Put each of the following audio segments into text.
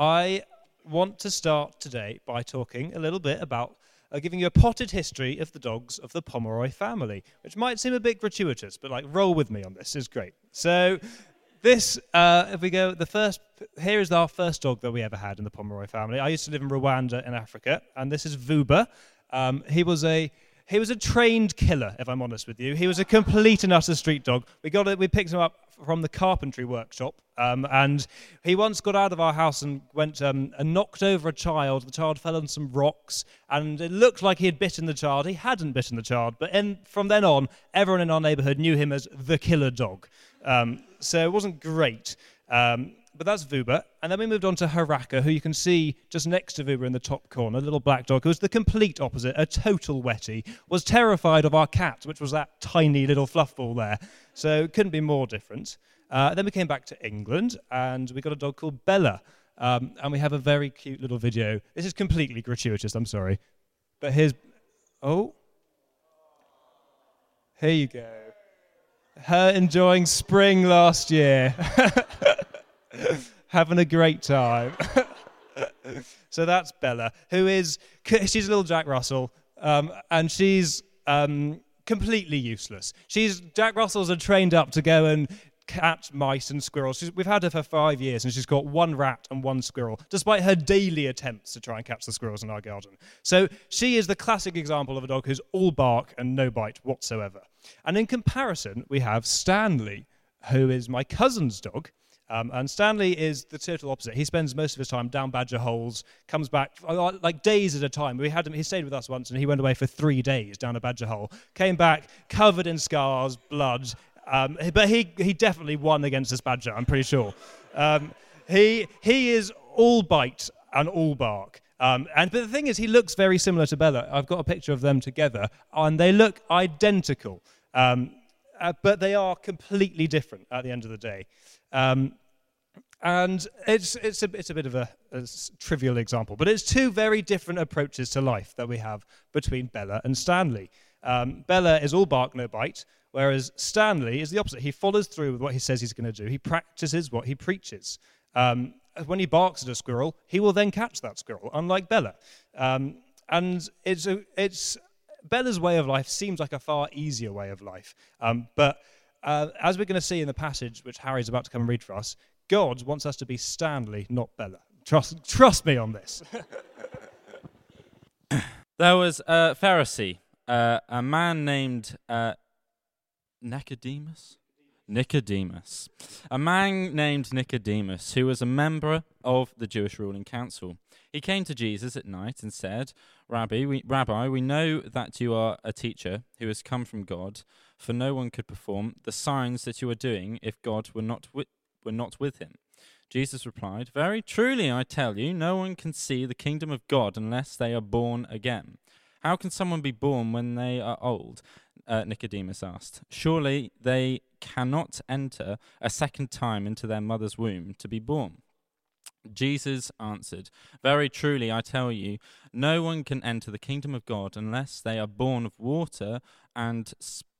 I want to start today by talking a little bit about uh, giving you a potted history of the dogs of the Pomeroy family, which might seem a bit gratuitous, but like roll with me on this is great. So, this, uh, if we go, the first, here is our first dog that we ever had in the Pomeroy family. I used to live in Rwanda in Africa, and this is Vuba. Um, he was a he was a trained killer, if I'm honest with you. He was a complete and utter street dog. We got it, we picked him up from the carpentry workshop, um, and he once got out of our house and went um, and knocked over a child. The child fell on some rocks, and it looked like he had bitten the child. He hadn't bitten the child, but in, from then on, everyone in our neighbourhood knew him as the killer dog. Um, so it wasn't great. Um, but that's Vuba. And then we moved on to Haraka, who you can see just next to Vuba in the top corner, a little black dog, who was the complete opposite, a total wetty, was terrified of our cat, which was that tiny little fluffball there. So it couldn't be more different. Uh, then we came back to England, and we got a dog called Bella. Um, and we have a very cute little video. This is completely gratuitous, I'm sorry. But here's. Oh. Here you go. Her enjoying spring last year. having a great time. so that's Bella, who is she's a little Jack Russell, um, and she's um, completely useless. She's Jack Russells are trained up to go and catch mice and squirrels. She's, we've had her for five years, and she's got one rat and one squirrel, despite her daily attempts to try and catch the squirrels in our garden. So she is the classic example of a dog who's all bark and no bite whatsoever. And in comparison, we have Stanley, who is my cousin's dog. Um, and Stanley is the total opposite. He spends most of his time down badger holes, comes back uh, like days at a time. We had him, he stayed with us once and he went away for three days down a badger hole. Came back covered in scars, blood. Um, but he, he definitely won against this badger, I'm pretty sure. Um, he, he is all bite and all bark. Um, and but the thing is, he looks very similar to Bella. I've got a picture of them together, and they look identical. Um, uh, but they are completely different at the end of the day. Um, and it's, it's, a, it's a bit of a, a, trivial example, but it's two very different approaches to life that we have between Bella and Stanley. Um, Bella is all bark, no bite, whereas Stanley is the opposite. He follows through with what he says he's going to do, he practices what he preaches. Um, when he barks at a squirrel, he will then catch that squirrel, unlike Bella. Um, and it's, a, it's Bella's way of life seems like a far easier way of life, um, but uh, as we're going to see in the passage which Harry's about to come and read for us, God wants us to be Stanley, not Bella. Trust, trust me on this. there was a Pharisee, uh, a man named uh, Nicodemus. Nicodemus. A man named Nicodemus, who was a member of the Jewish ruling council. He came to Jesus at night and said, Rabbi, we, Rabbi, we know that you are a teacher who has come from God, for no one could perform the signs that you are doing if God were not with were not with him. Jesus replied, Very truly I tell you, no one can see the kingdom of God unless they are born again. How can someone be born when they are old? Uh, Nicodemus asked. Surely they cannot enter a second time into their mother's womb to be born. Jesus answered, Very truly I tell you, no one can enter the kingdom of God unless they are born of water and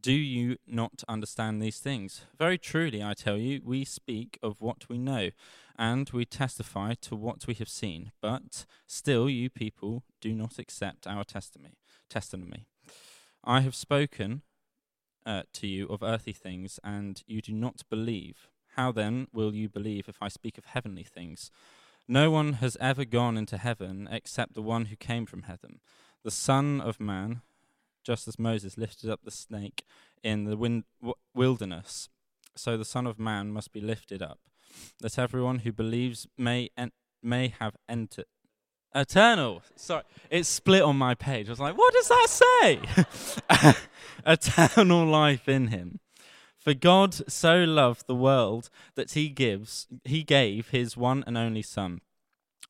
do you not understand these things? Very truly, I tell you, we speak of what we know, and we testify to what we have seen. But still, you people do not accept our testimony. Testimony. I have spoken uh, to you of earthly things, and you do not believe. How then will you believe if I speak of heavenly things? No one has ever gone into heaven except the one who came from heaven, the Son of Man just as Moses lifted up the snake in the w- wilderness, so the Son of Man must be lifted up, that everyone who believes may en- may have entered. Eternal. Sorry, it's split on my page. I was like, what does that say? Eternal life in him. For God so loved the world that he gives, he gave his one and only Son,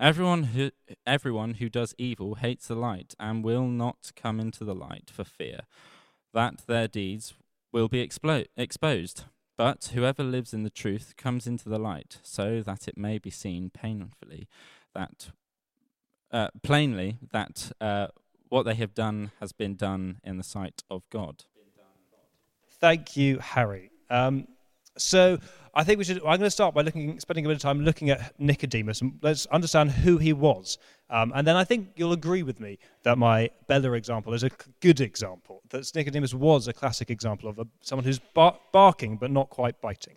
Everyone who, everyone who does evil hates the light and will not come into the light for fear that their deeds will be explo- exposed. But whoever lives in the truth comes into the light, so that it may be seen painfully that uh, plainly that uh, what they have done has been done in the sight of God. Thank you, Harry. Um, so I think we should. I'm going to start by looking, spending a bit of time looking at Nicodemus, and let's understand who he was. Um, and then I think you'll agree with me that my Bella example is a good example. That Nicodemus was a classic example of a, someone who's bar- barking but not quite biting.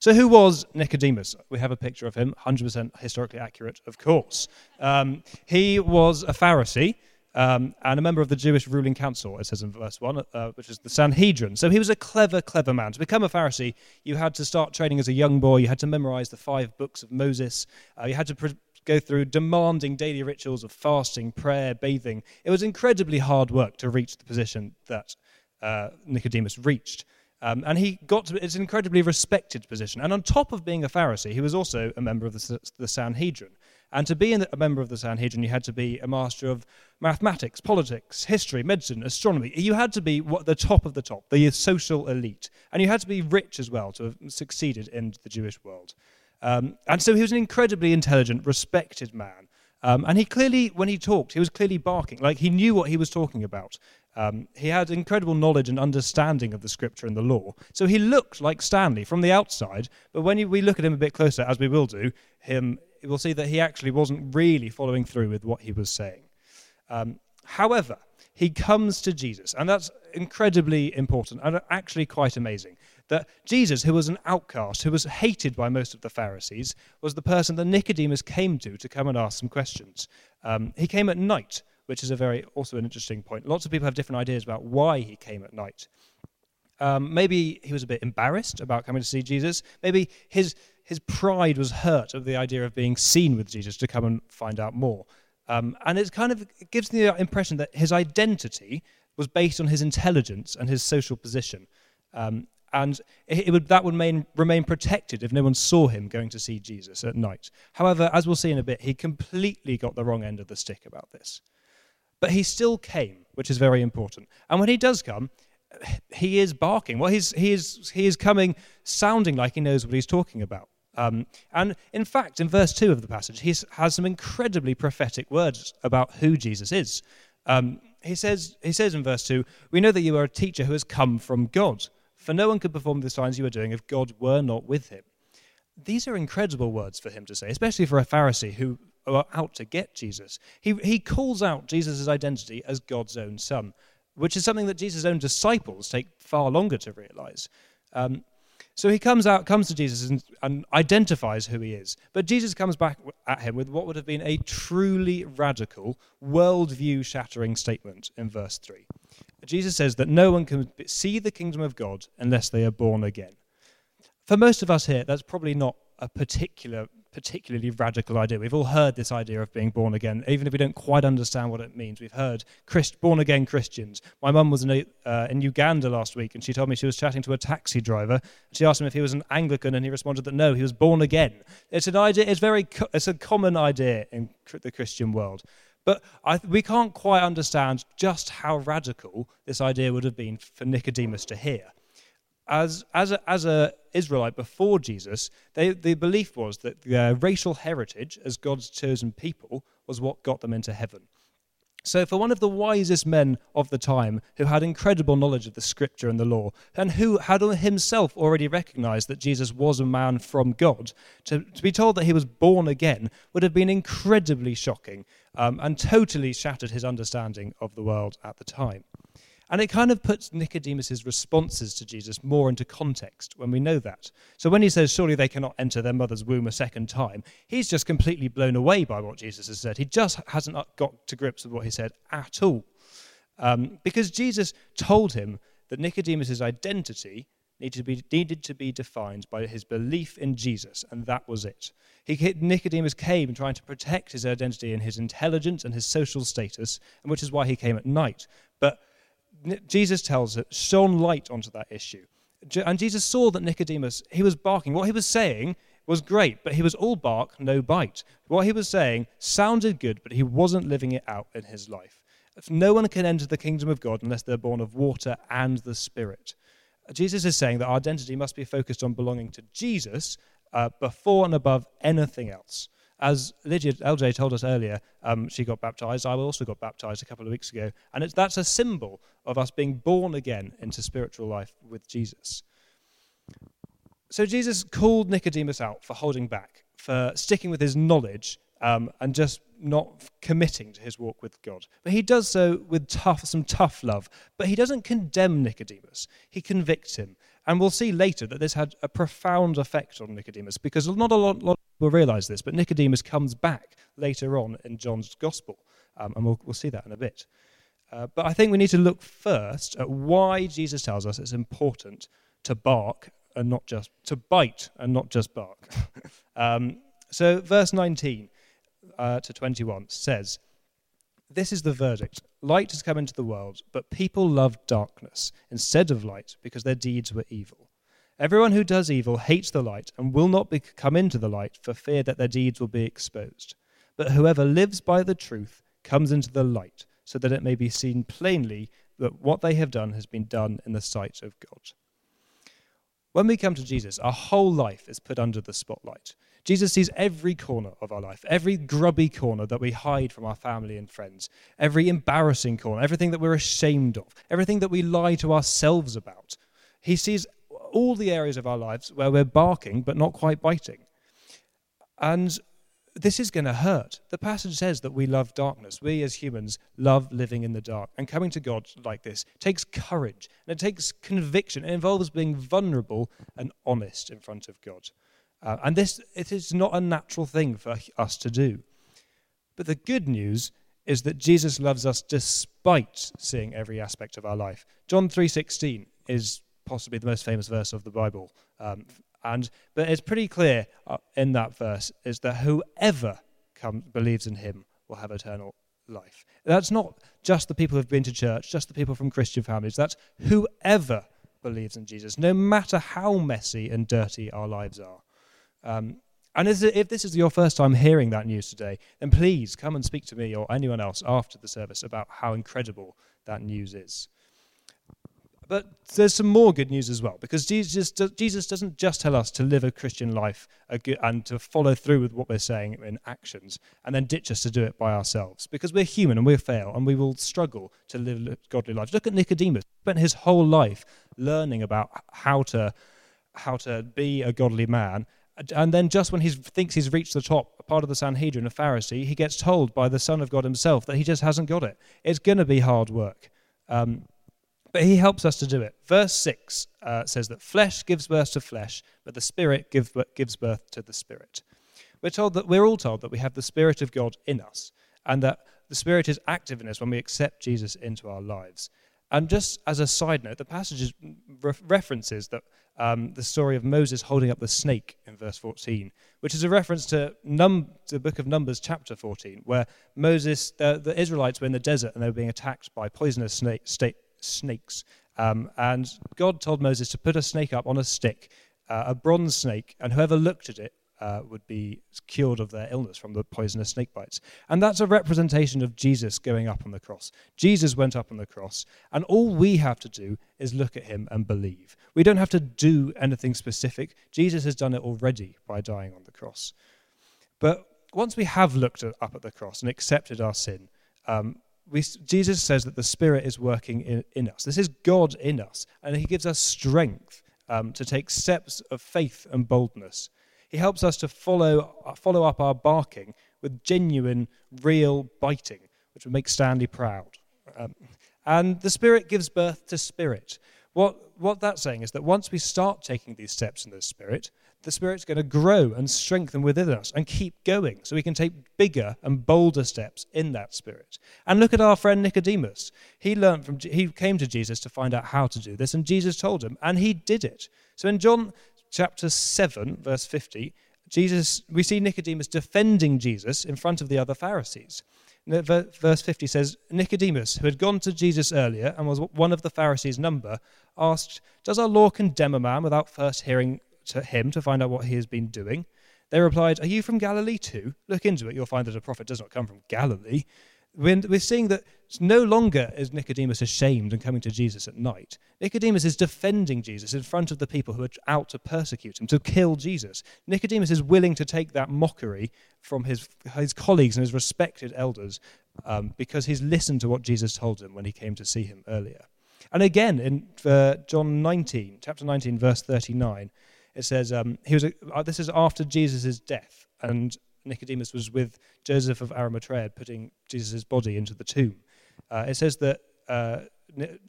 So, who was Nicodemus? We have a picture of him, 100% historically accurate, of course. Um, he was a Pharisee um, and a member of the Jewish ruling council, it says in verse 1, uh, which is the Sanhedrin. So he was a clever, clever man. To become a Pharisee, you had to start training as a young boy, you had to memorize the five books of Moses, uh, you had to pre- go through demanding daily rituals of fasting, prayer, bathing. It was incredibly hard work to reach the position that uh, Nicodemus reached. Um, and he got to it's an incredibly respected position. And on top of being a Pharisee, he was also a member of the, the Sanhedrin. And to be a member of the Sanhedrin, you had to be a master of mathematics, politics, history, medicine, astronomy. You had to be the top of the top, the social elite. And you had to be rich as well to have succeeded in the Jewish world. Um, and so he was an incredibly intelligent, respected man. Um, and he clearly, when he talked, he was clearly barking, like he knew what he was talking about. Um, he had incredible knowledge and understanding of the scripture and the law. So he looked like Stanley from the outside, but when you, we look at him a bit closer, as we will do, him we'll see that he actually wasn't really following through with what he was saying. Um, however, he comes to Jesus, and that's incredibly important and actually quite amazing. That Jesus, who was an outcast, who was hated by most of the Pharisees, was the person that Nicodemus came to to come and ask some questions. Um, he came at night, which is a very also an interesting point. Lots of people have different ideas about why he came at night. Um, maybe he was a bit embarrassed about coming to see Jesus. Maybe his his pride was hurt of the idea of being seen with Jesus to come and find out more. Um, and it kind of it gives the impression that his identity was based on his intelligence and his social position. Um, and it would, that would main, remain protected if no one saw him going to see Jesus at night. However, as we'll see in a bit, he completely got the wrong end of the stick about this. But he still came, which is very important. And when he does come, he is barking. Well, he's, he, is, he is coming sounding like he knows what he's talking about. Um, and in fact, in verse 2 of the passage, he has some incredibly prophetic words about who Jesus is. Um, he, says, he says in verse 2 We know that you are a teacher who has come from God, for no one could perform the signs you are doing if God were not with him. These are incredible words for him to say, especially for a Pharisee who are out to get Jesus. He, he calls out Jesus' identity as God's own son, which is something that Jesus' own disciples take far longer to realize. Um, so he comes out, comes to Jesus and, and, identifies who he is. But Jesus comes back at him with what would have been a truly radical, worldview shattering statement in verse 3. Jesus says that no one can see the kingdom of God unless they are born again. For most of us here, that's probably not a particular particularly radical idea. We've all heard this idea of being born again, even if we don't quite understand what it means. We've heard Christ, born again Christians. My mum was in, uh, in Uganda last week, and she told me she was chatting to a taxi driver. She asked him if he was an Anglican, and he responded that no, he was born again. It's an idea. It's very. Co- it's a common idea in the Christian world. But I, we can't quite understand just how radical this idea would have been for Nicodemus to hear as, as, a, as a Israelite before Jesus, they, the belief was that their racial heritage as God's chosen people was what got them into heaven. So, for one of the wisest men of the time, who had incredible knowledge of the scripture and the law, and who had himself already recognized that Jesus was a man from God, to, to be told that he was born again would have been incredibly shocking um, and totally shattered his understanding of the world at the time. And it kind of puts Nicodemus's responses to Jesus more into context when we know that. So when he says, Surely they cannot enter their mother's womb a second time, he's just completely blown away by what Jesus has said. He just hasn't got to grips with what he said at all. Um, because Jesus told him that Nicodemus's identity needed to, be, needed to be defined by his belief in Jesus, and that was it. He, Nicodemus came trying to protect his identity and his intelligence and his social status, and which is why he came at night. But Jesus tells it, shone light onto that issue. And Jesus saw that Nicodemus, he was barking. What he was saying was great, but he was all bark, no bite. What he was saying sounded good, but he wasn't living it out in his life. No one can enter the kingdom of God unless they're born of water and the Spirit. Jesus is saying that our identity must be focused on belonging to Jesus uh, before and above anything else. As Lydia LJ told us earlier, um, she got baptized. I also got baptized a couple of weeks ago. And that's a symbol of us being born again into spiritual life with Jesus. So Jesus called Nicodemus out for holding back, for sticking with his knowledge um, and just not committing to his walk with God. But he does so with tough, some tough love. But he doesn't condemn Nicodemus, he convicts him. And we'll see later that this had a profound effect on Nicodemus because not a lot, lot of people realize this, but Nicodemus comes back later on in John's gospel. Um, and we'll, we'll see that in a bit. Uh, but I think we need to look first at why Jesus tells us it's important to bark and not just to bite and not just bark. um, so, verse 19 uh, to 21 says, This is the verdict. Light has come into the world, but people loved darkness instead of light because their deeds were evil. Everyone who does evil hates the light and will not be, come into the light for fear that their deeds will be exposed. But whoever lives by the truth comes into the light, so that it may be seen plainly that what they have done has been done in the sight of God. When we come to Jesus, our whole life is put under the spotlight. Jesus sees every corner of our life, every grubby corner that we hide from our family and friends, every embarrassing corner, everything that we're ashamed of, everything that we lie to ourselves about. He sees all the areas of our lives where we're barking but not quite biting. And this is going to hurt. The passage says that we love darkness. We as humans love living in the dark. And coming to God like this takes courage and it takes conviction. It involves being vulnerable and honest in front of God. Uh, and this it is not a natural thing for us to do. But the good news is that Jesus loves us despite seeing every aspect of our life. John 3:16 is possibly the most famous verse of the Bible. Um, and but it's pretty clear uh, in that verse is that whoever believes in him will have eternal life. That's not just the people who've been to church, just the people from Christian families. That's whoever believes in Jesus, no matter how messy and dirty our lives are. Um, and if this is your first time hearing that news today, then please come and speak to me or anyone else after the service about how incredible that news is. But there's some more good news as well, because Jesus, Jesus doesn't just tell us to live a Christian life and to follow through with what we're saying in actions and then ditch us to do it by ourselves, because we're human and we fail and we will struggle to live godly lives. Look at Nicodemus, he spent his whole life learning about how to, how to be a godly man and then, just when he thinks he's reached the top, a part of the Sanhedrin, a Pharisee, he gets told by the Son of God himself that he just hasn't got it. It's going to be hard work. Um, but he helps us to do it. Verse 6 uh, says that flesh gives birth to flesh, but the Spirit give, gives birth to the Spirit. We're, told that, we're all told that we have the Spirit of God in us, and that the Spirit is active in us when we accept Jesus into our lives. And just as a side note, the passage re- references that um, the story of Moses holding up the snake in verse 14, which is a reference to Num- the book of Numbers, chapter 14, where Moses, the, Israelites were in the desert and they were being attacked by poisonous snake, snakes. Um, and God told Moses to put a snake up on a stick, uh, a bronze snake, and whoever looked at it uh, would be cured of their illness from the poisonous snake bites. And that's a representation of Jesus going up on the cross. Jesus went up on the cross, and all we have to do is look at him and believe. We don't have to do anything specific. Jesus has done it already by dying on the cross. But once we have looked at, up at the cross and accepted our sin, um, we, Jesus says that the Spirit is working in, in, us. This is God in us, and He gives us strength um, to take steps of faith and boldness. He helps us to follow, uh, follow up our barking with genuine, real biting, which would make Stanley proud. Um, And the Spirit gives birth to Spirit. What, what that's saying is that once we start taking these steps in the Spirit, the Spirit's going to grow and strengthen within us and keep going so we can take bigger and bolder steps in that Spirit. And look at our friend Nicodemus. He learned from, he came to Jesus to find out how to do this, and Jesus told him, and he did it. So in John chapter 7, verse 50, Jesus, we see Nicodemus defending Jesus in front of the other Pharisees. Verse 50 says Nicodemus, who had gone to Jesus earlier and was one of the Pharisees' number, asked, Does our law condemn a man without first hearing to him to find out what he has been doing? They replied, Are you from Galilee too? Look into it. You'll find that a prophet does not come from Galilee. We're seeing that no longer is Nicodemus ashamed and coming to Jesus at night. Nicodemus is defending Jesus in front of the people who are out to persecute him, to kill Jesus. Nicodemus is willing to take that mockery from his, his colleagues and his respected elders um, because he's listened to what Jesus told him when he came to see him earlier. And again, in uh, John 19, chapter 19, verse 39, it says, um, he was a, uh, this is after Jesus' death, and Nicodemus was with Joseph of Arimathea putting Jesus' body into the tomb. Uh, it says that uh,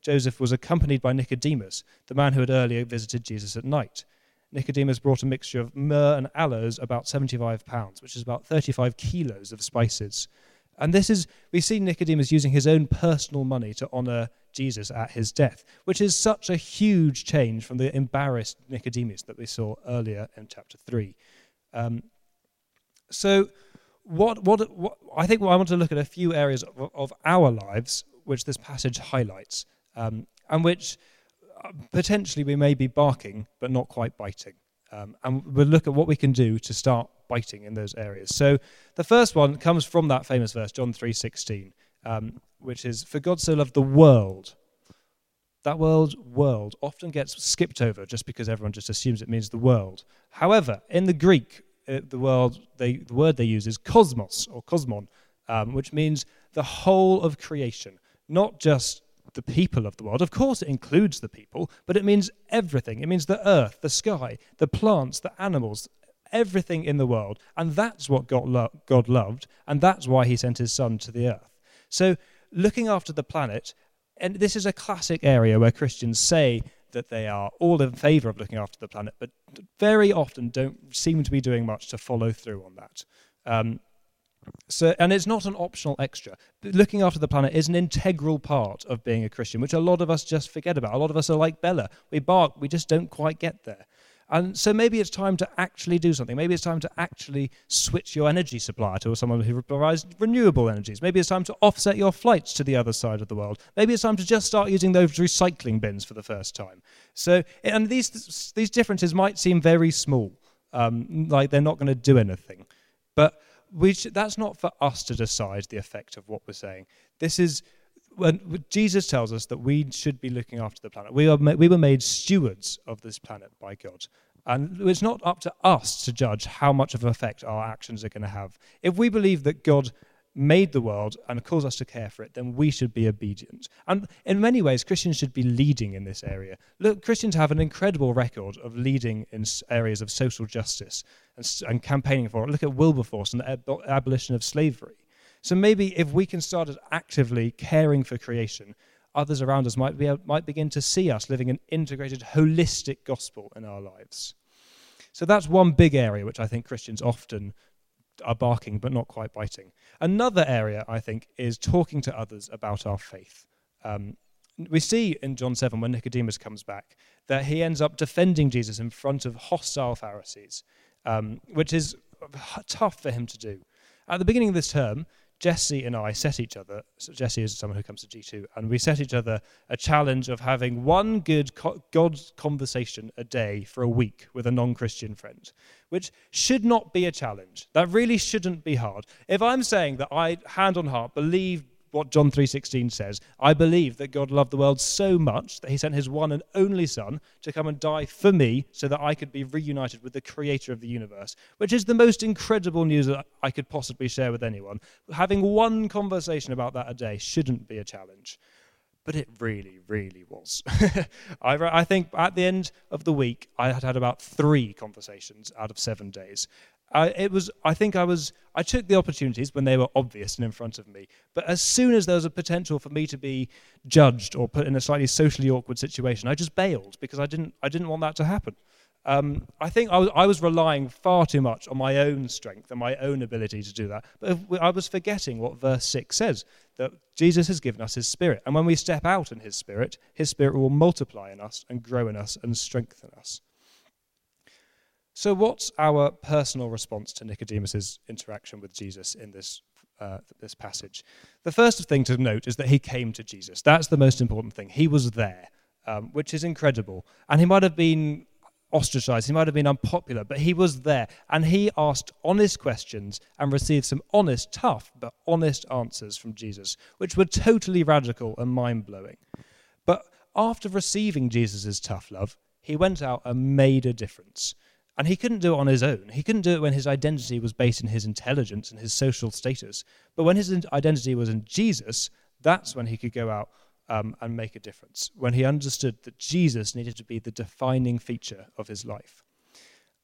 Joseph was accompanied by Nicodemus, the man who had earlier visited Jesus at night. Nicodemus brought a mixture of myrrh and aloes, about 75 pounds, which is about 35 kilos of spices. And this is, we see Nicodemus using his own personal money to honor Jesus at his death, which is such a huge change from the embarrassed Nicodemus that we saw earlier in chapter 3. Um, so, what, what, what, I think I want to look at a few areas of, of our lives which this passage highlights, um, and which uh, potentially we may be barking but not quite biting. Um, and we'll look at what we can do to start biting in those areas. So the first one comes from that famous verse, John 3:16, um, which is, "For God so loved the world." That word "world" often gets skipped over just because everyone just assumes it means the world. However, in the Greek, uh, the, world, they, the word they use is cosmos or cosmon, um, which means the whole of creation, not just the people of the world. Of course, it includes the people, but it means everything. It means the earth, the sky, the plants, the animals, everything in the world. And that's what God, lo- God loved, and that's why he sent his son to the earth. So, looking after the planet, and this is a classic area where Christians say that they are all in favor of looking after the planet, but very often don't seem to be doing much to follow through on that. Um, so, and it's not an optional extra. Looking after the planet is an integral part of being a Christian, which a lot of us just forget about. A lot of us are like Bella. We bark, we just don't quite get there. And so maybe it's time to actually do something. Maybe it's time to actually switch your energy supplier to someone who provides renewable energies. Maybe it's time to offset your flights to the other side of the world. Maybe it's time to just start using those recycling bins for the first time. So, and these these differences might seem very small, um, like they're not going to do anything, but we sh- that's not for us to decide the effect of what we're saying. This is when Jesus tells us that we should be looking after the planet. We, are, we were made stewards of this planet by God. And it's not up to us to judge how much of an effect our actions are going to have. If we believe that God made the world and calls us to care for it, then we should be obedient. And in many ways, Christians should be leading in this area. Look, Christians have an incredible record of leading in areas of social justice and, and campaigning for it. Look at Wilberforce and the ab- abolition of slavery. So maybe if we can start actively caring for creation, others around us might, be able, might begin to see us living an integrated, holistic gospel in our lives. So that's one big area which I think Christians often are barking but not quite biting. Another area, I think, is talking to others about our faith. Um, we see in John 7 when Nicodemus comes back that he ends up defending Jesus in front of hostile Pharisees, um, which is tough for him to do. At the beginning of this term, Jesse and I set each other, so Jesse is someone who comes to G2, and we set each other a challenge of having one good co- God conversation a day for a week with a non Christian friend, which should not be a challenge. That really shouldn't be hard. If I'm saying that I, hand on heart, believe what John 3:16 says. I believe that God loved the world so much that he sent his one and only son to come and die for me so that I could be reunited with the creator of the universe, which is the most incredible news that I could possibly share with anyone. Having one conversation about that a day shouldn't be a challenge. But it really, really was. I, I think at the end of the week, I had had about three conversations out of seven days. I, it was, I think I was, I took the opportunities when they were obvious and in front of me. But as soon as there was a potential for me to be judged or put in a slightly socially awkward situation, I just bailed because I didn't, I didn't want that to happen. Um, I think I was, I was relying far too much on my own strength and my own ability to do that. But I was forgetting what verse 6 says that Jesus has given us his spirit. And when we step out in his spirit, his spirit will multiply in us and grow in us and strengthen us. So, what's our personal response to Nicodemus's interaction with Jesus in this, uh, this passage? The first thing to note is that he came to Jesus. That's the most important thing. He was there, um, which is incredible. And he might have been ostracized, he might have been unpopular, but he was there. And he asked honest questions and received some honest, tough, but honest answers from Jesus, which were totally radical and mind blowing. But after receiving Jesus' tough love, he went out and made a difference. And he couldn't do it on his own. He couldn't do it when his identity was based in his intelligence and his social status. But when his identity was in Jesus, that's when he could go out um, and make a difference. When he understood that Jesus needed to be the defining feature of his life.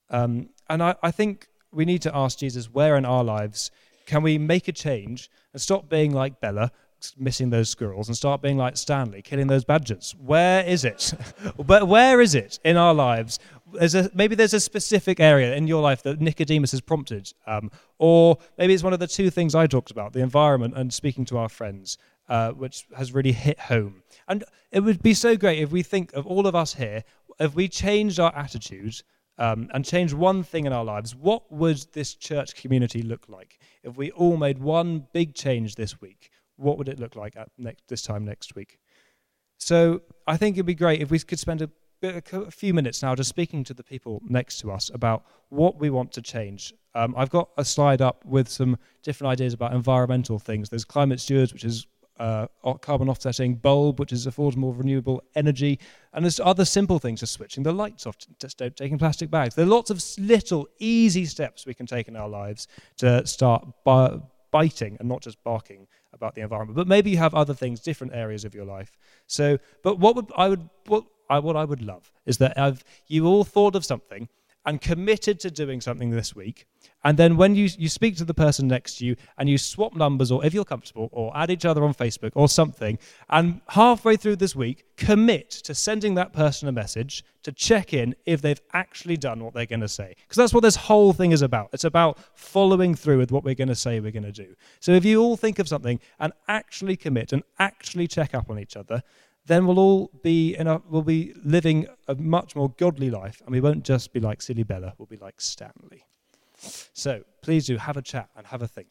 Um, and I, I think we need to ask Jesus where in our lives can we make a change and stop being like Bella, missing those squirrels, and start being like Stanley, killing those badgers? Where is it? but where is it in our lives there's a, maybe there's a specific area in your life that Nicodemus has prompted, um, or maybe it's one of the two things I talked about the environment and speaking to our friends, uh, which has really hit home. And it would be so great if we think of all of us here, if we changed our attitudes um, and changed one thing in our lives, what would this church community look like? If we all made one big change this week, what would it look like at next, this time next week? So I think it'd be great if we could spend a a few minutes now just speaking to the people next to us about what we want to change. Um, I've got a slide up with some different ideas about environmental things. There's climate stewards, which is uh, carbon offsetting, bulb, which is affordable renewable energy, and there's other simple things, just switching the lights off, just taking plastic bags. There are lots of little easy steps we can take in our lives to start biting and not just barking about the environment. But maybe you have other things, different areas of your life. So, but what would I would what I, what I would love is that have you all thought of something and committed to doing something this week, and then when you, you speak to the person next to you and you swap numbers, or if you're comfortable, or add each other on Facebook or something, and halfway through this week, commit to sending that person a message to check in if they've actually done what they're going to say. Because that's what this whole thing is about. It's about following through with what we're going to say we're going to do. So if you all think of something and actually commit and actually check up on each other, then we'll all be in a, we'll be living a much more godly life, and we won't just be like silly Bella. We'll be like Stanley. So please do have a chat and have a think.